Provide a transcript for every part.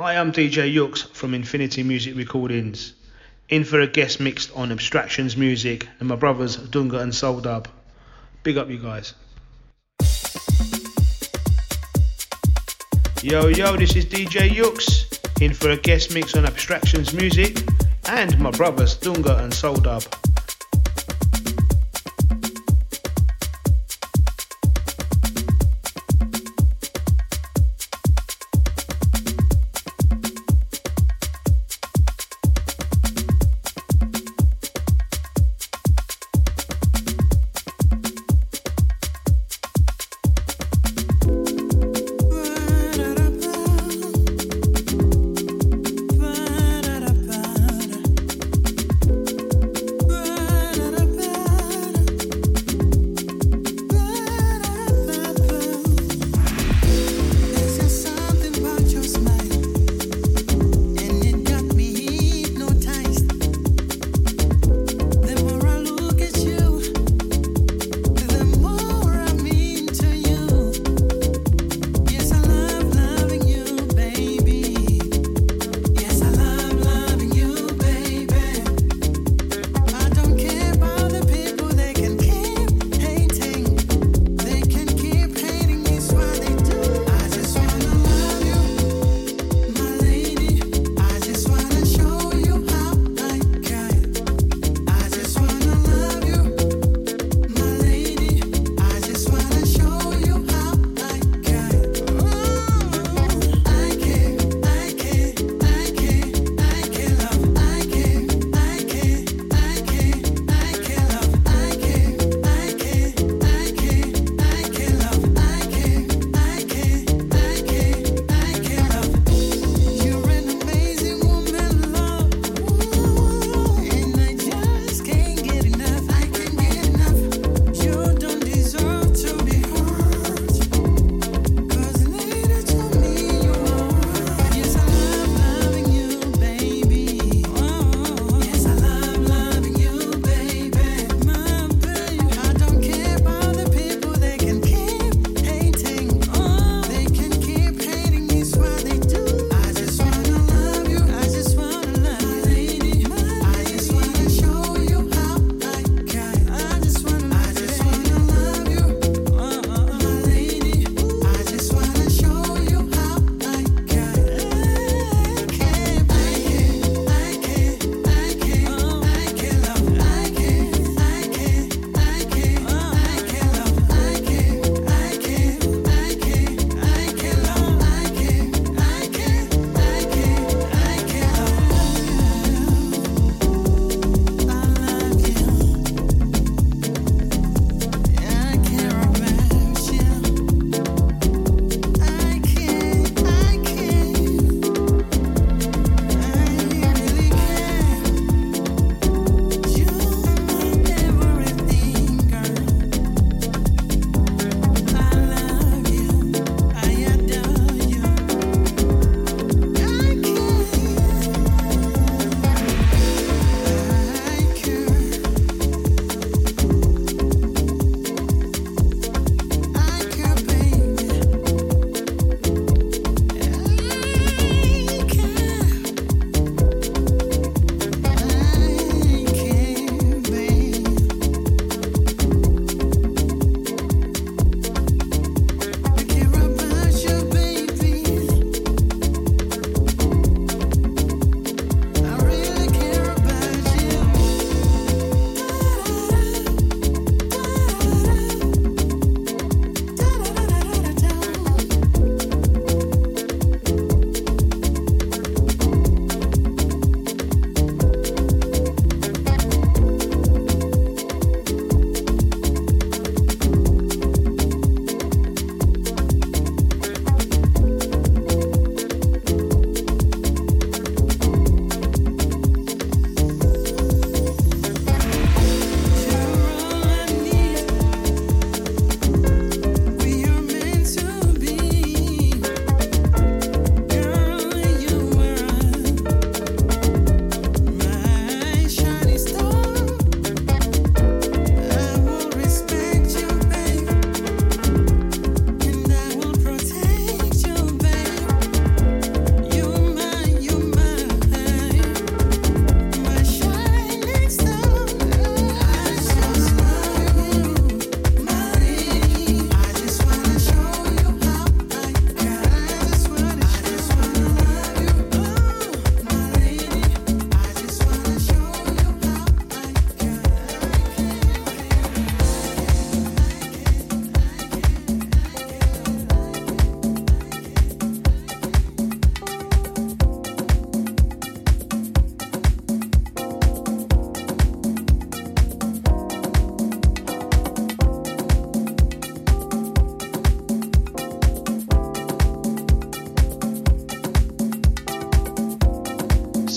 Hi, I'm DJ Yooks from Infinity Music Recordings. In for a guest mixed on Abstractions Music and my brothers Dunga and Soul Dub. Big up, you guys. Yo, yo, this is DJ Yooks, In for a guest mix on Abstractions Music and my brothers Dunga and Soul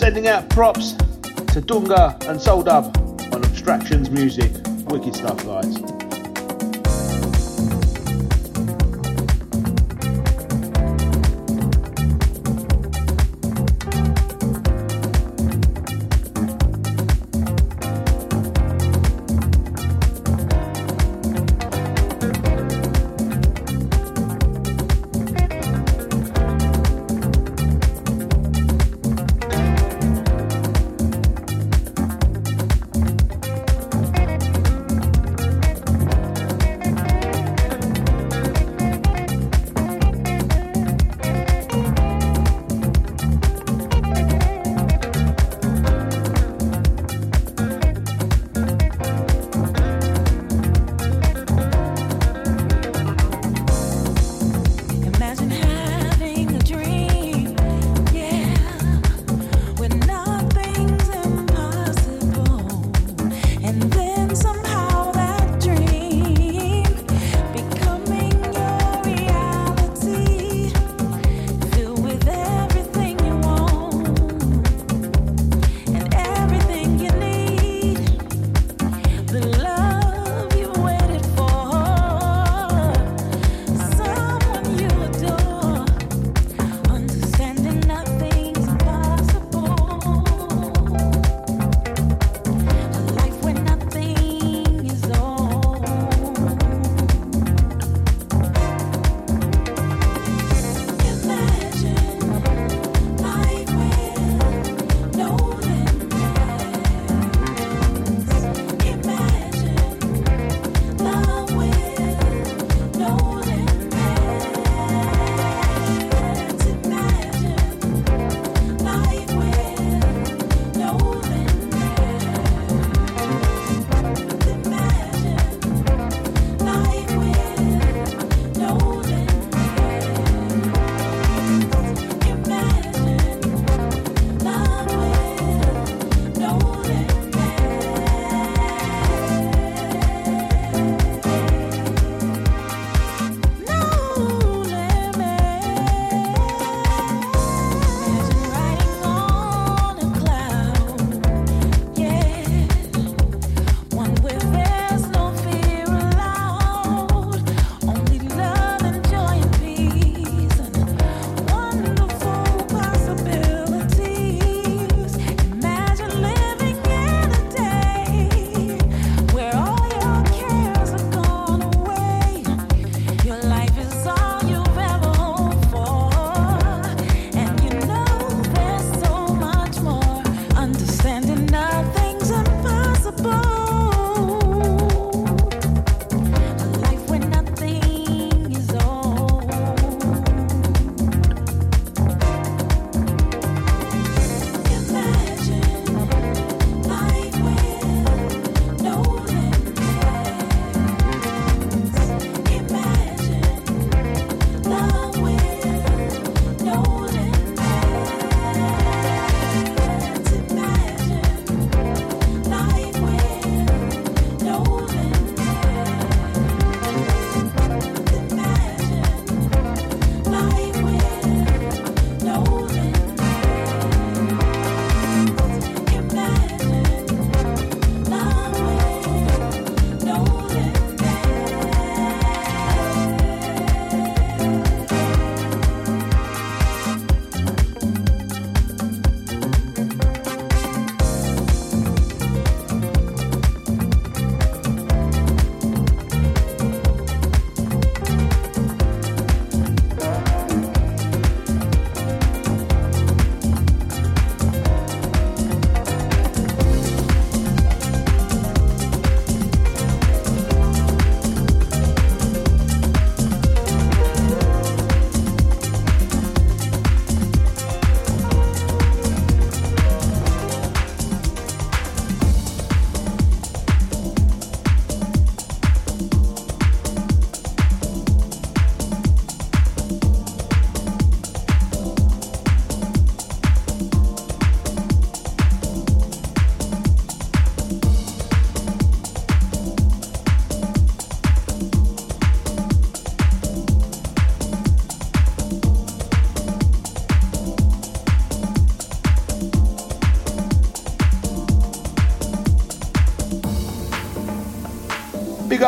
Sending out props to Dunga and Soul Dub on Abstractions Music. Wicked stuff, guys.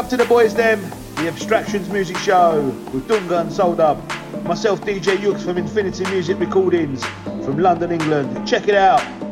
Up to the boys them, the Abstractions Music Show with Dunga and Soul Dub. Myself DJ Yux from Infinity Music Recordings from London, England. Check it out.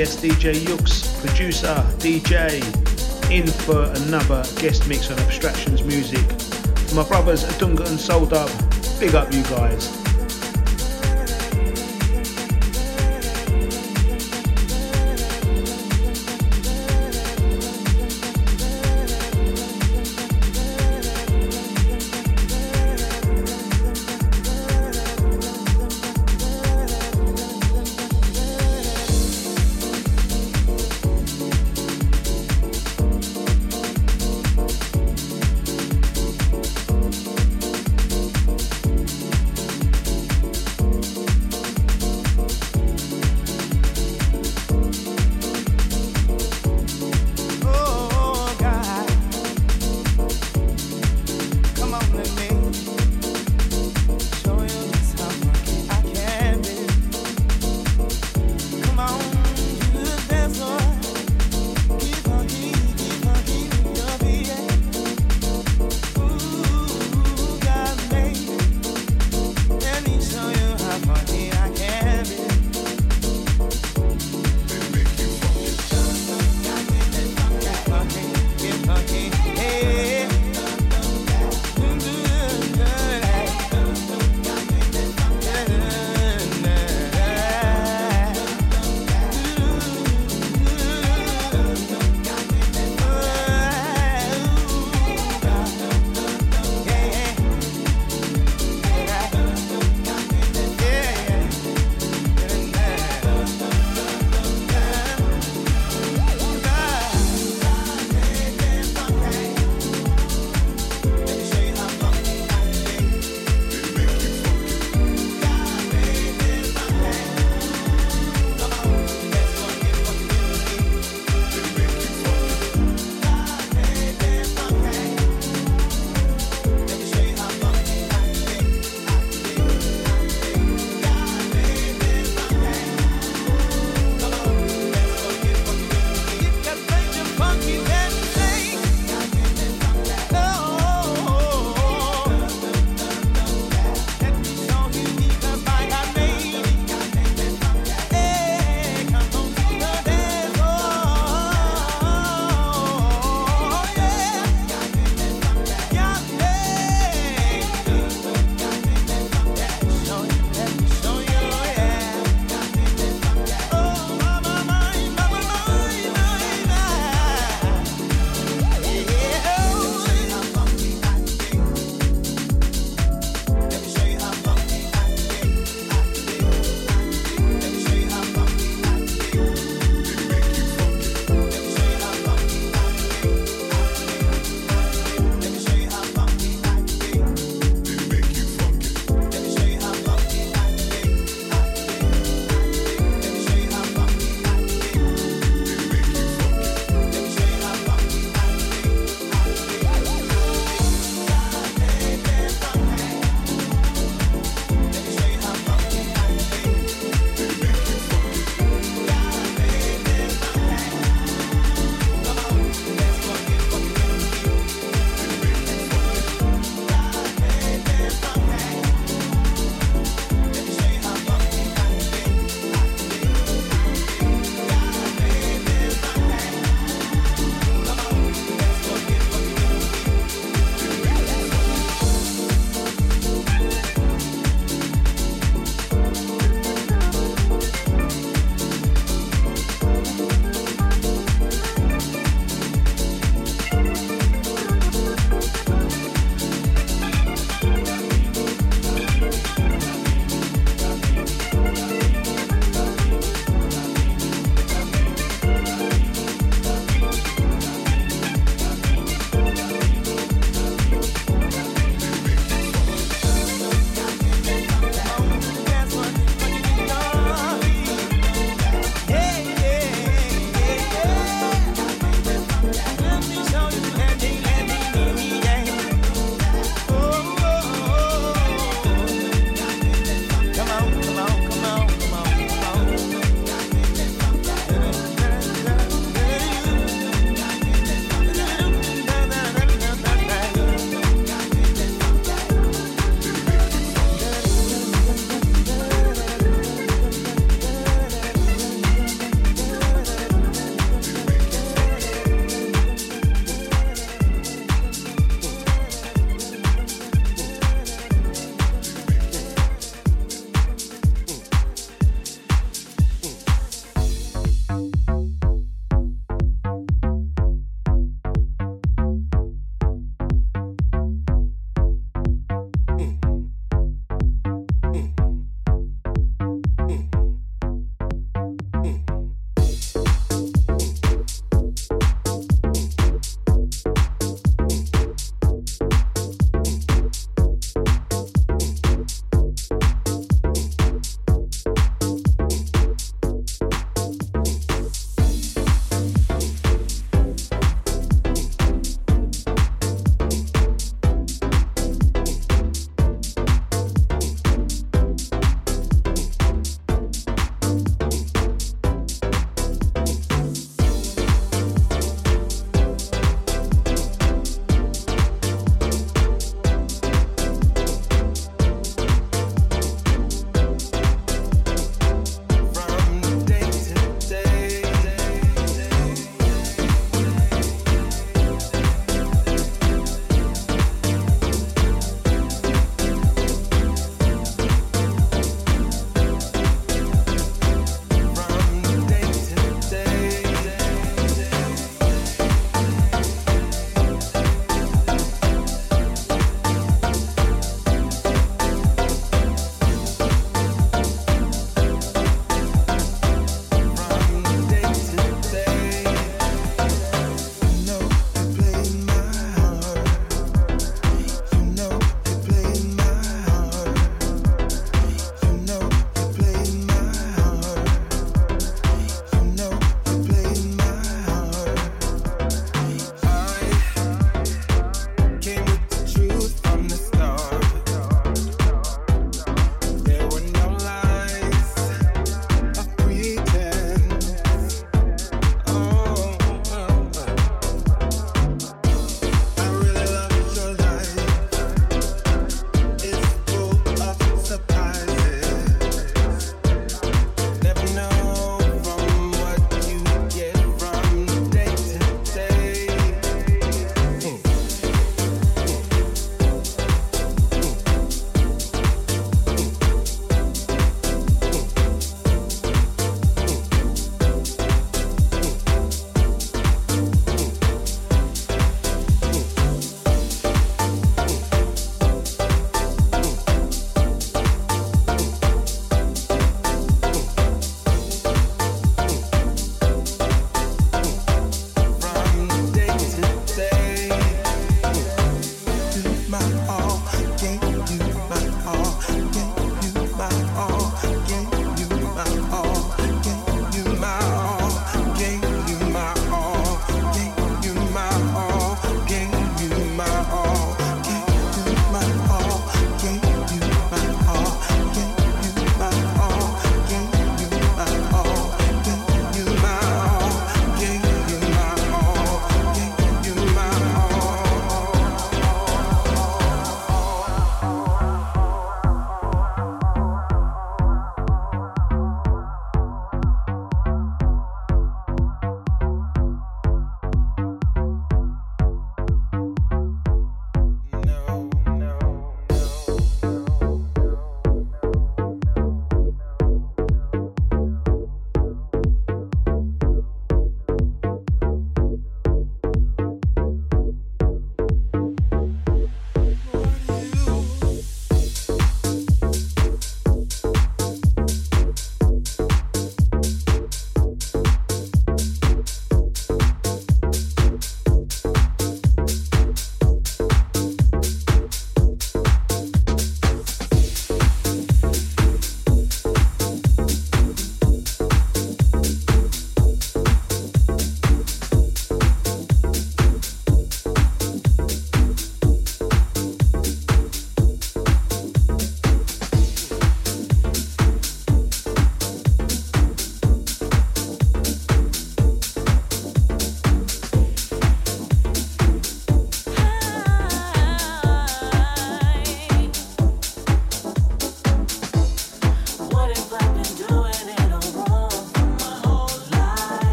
Yes, DJ Yux, producer, DJ, in for another guest mix on Abstractions Music. my brothers Adunga and Soul Dub, big up you guys.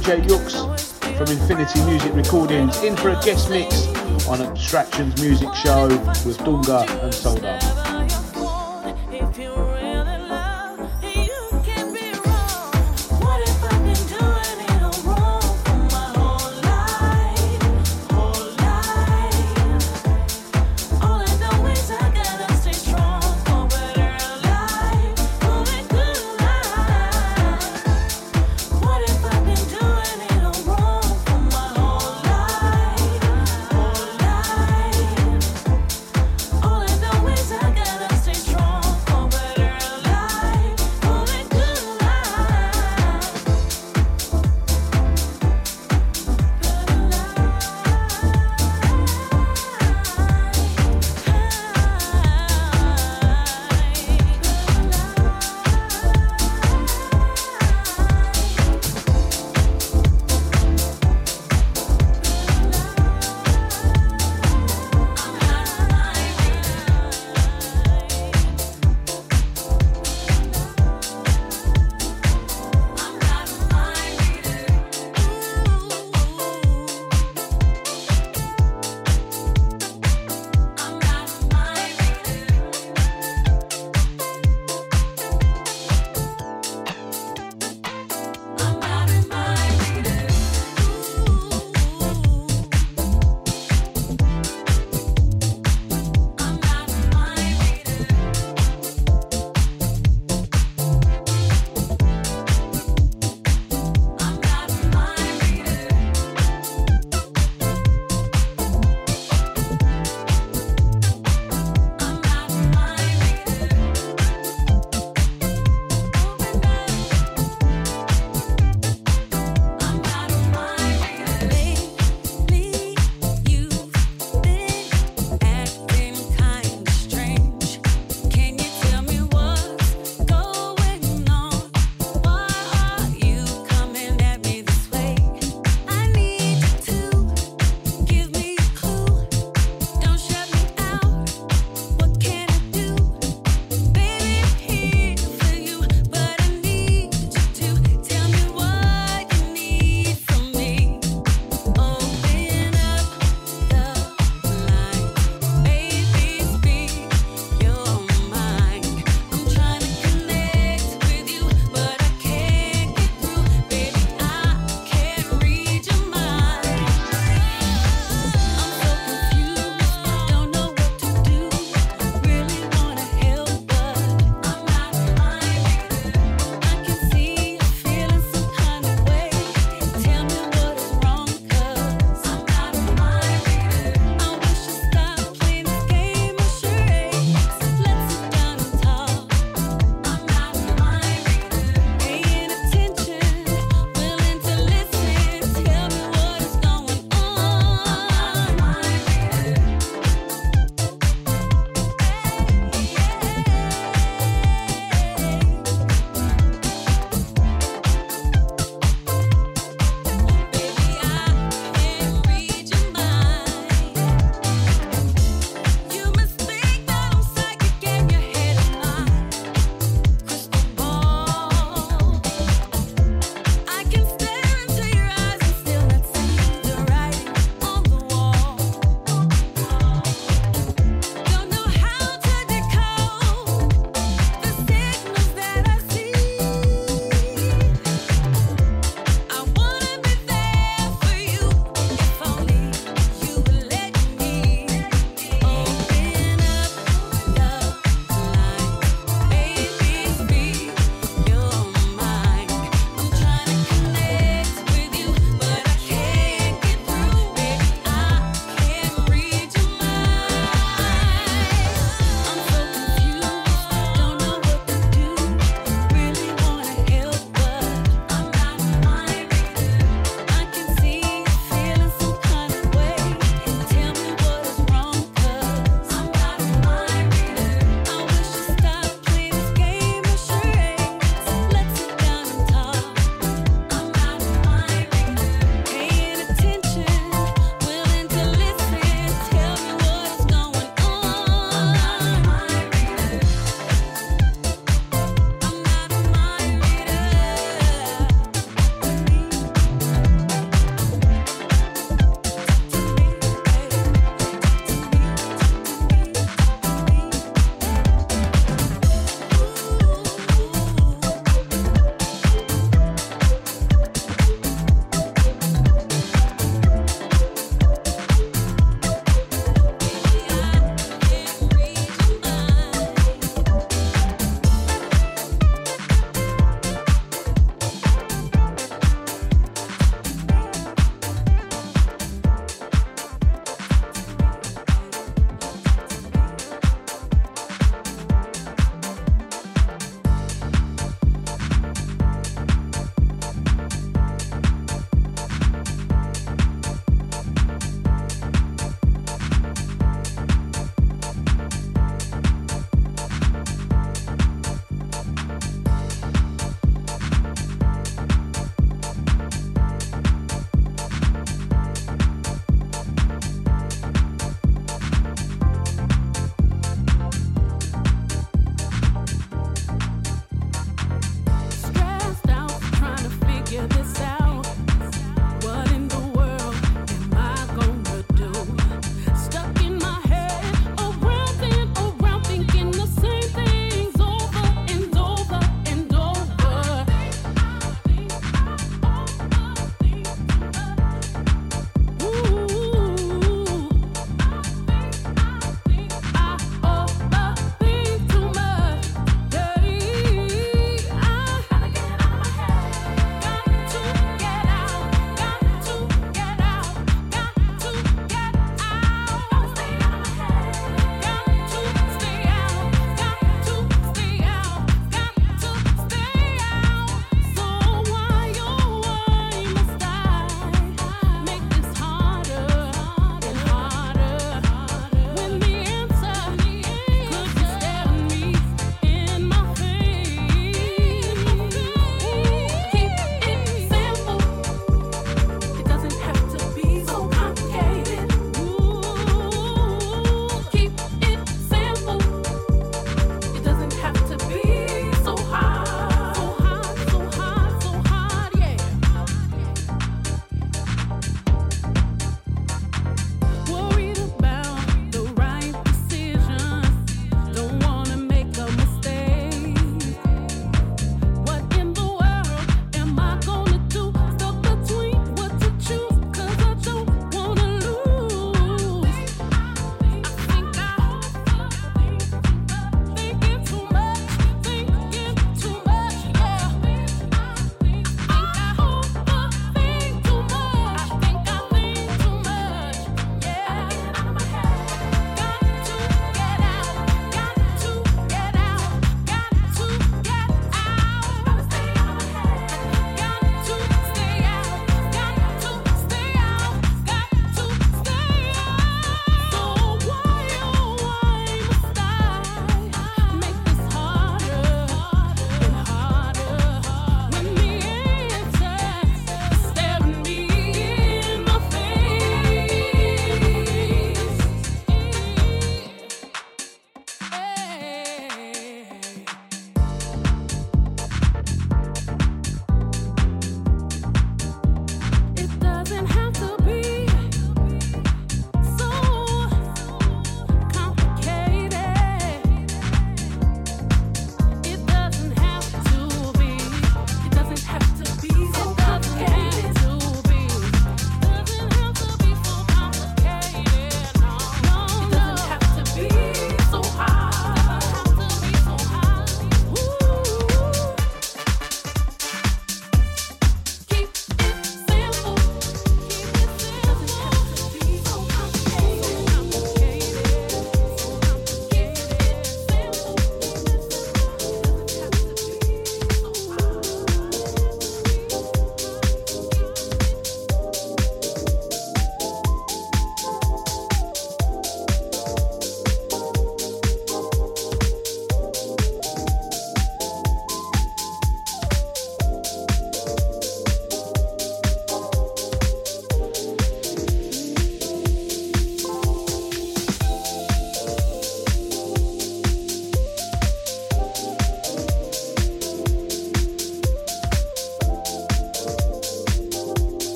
DJ Yux from Infinity Music Recordings, in for a guest mix on Abstractions Music Show with Dunga and Soda.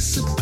disappear.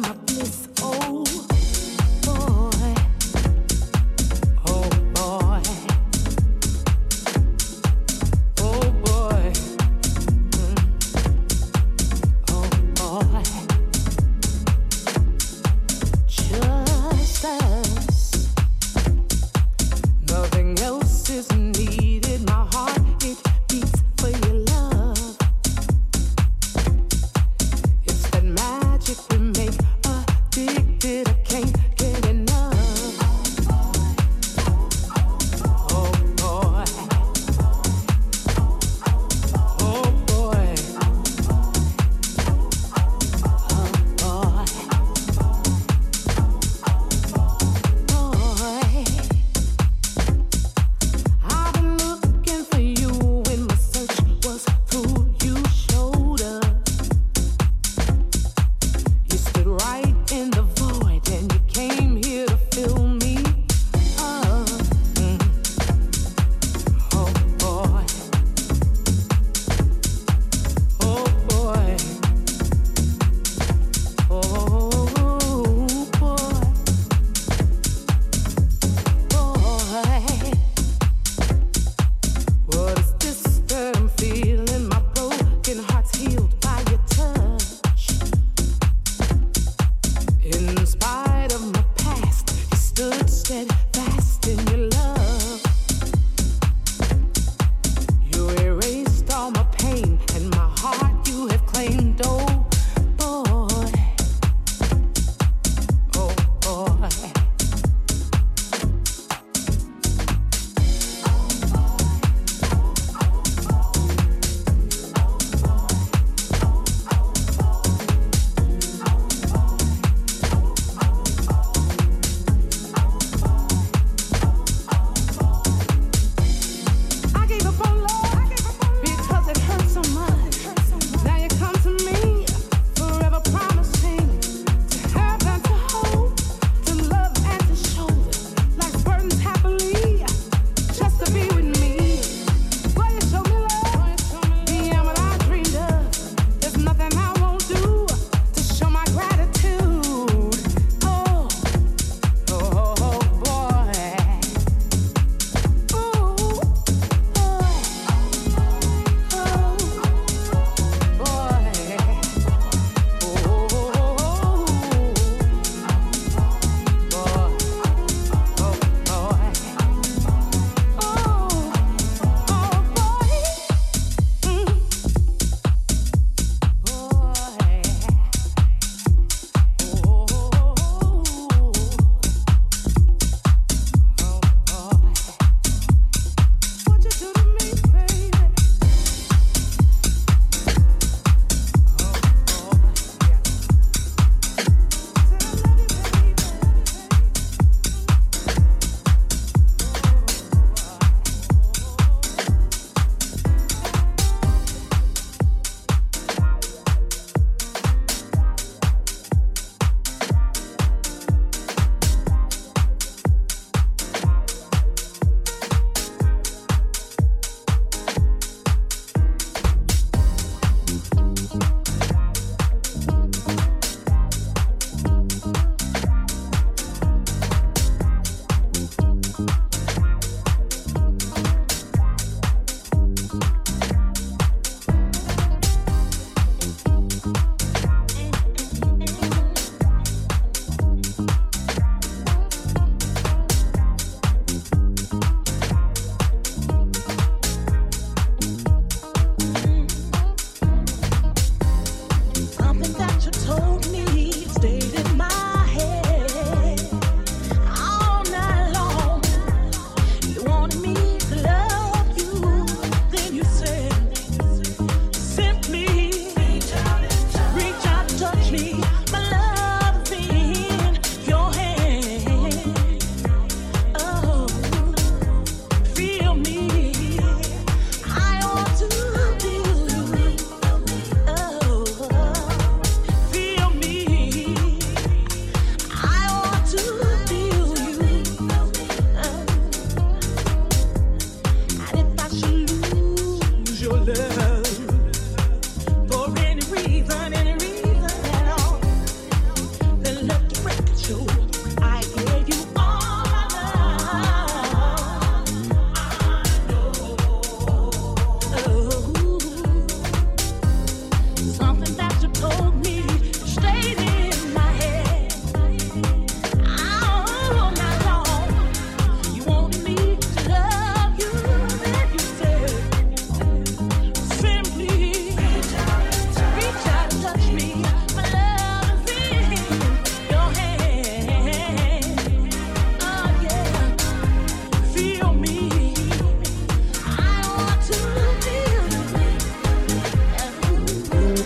my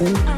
Oh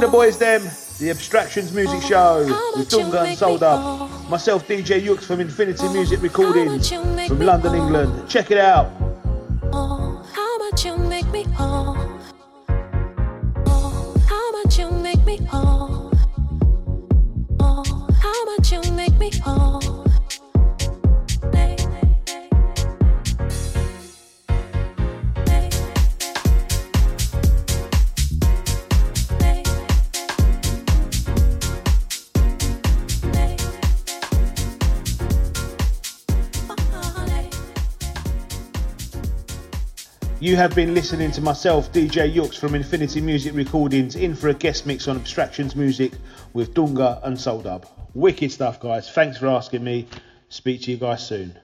to the boys, them. The Abstractions Music Show with Dunga and Soul Dub. Myself, DJ Yooks from Infinity Music Recordings from London, England. Check it out. Have been listening to myself, DJ Yux from Infinity Music Recordings, in for a guest mix on Abstractions Music with Dunga and Soul Dub. Wicked stuff, guys. Thanks for asking me. Speak to you guys soon.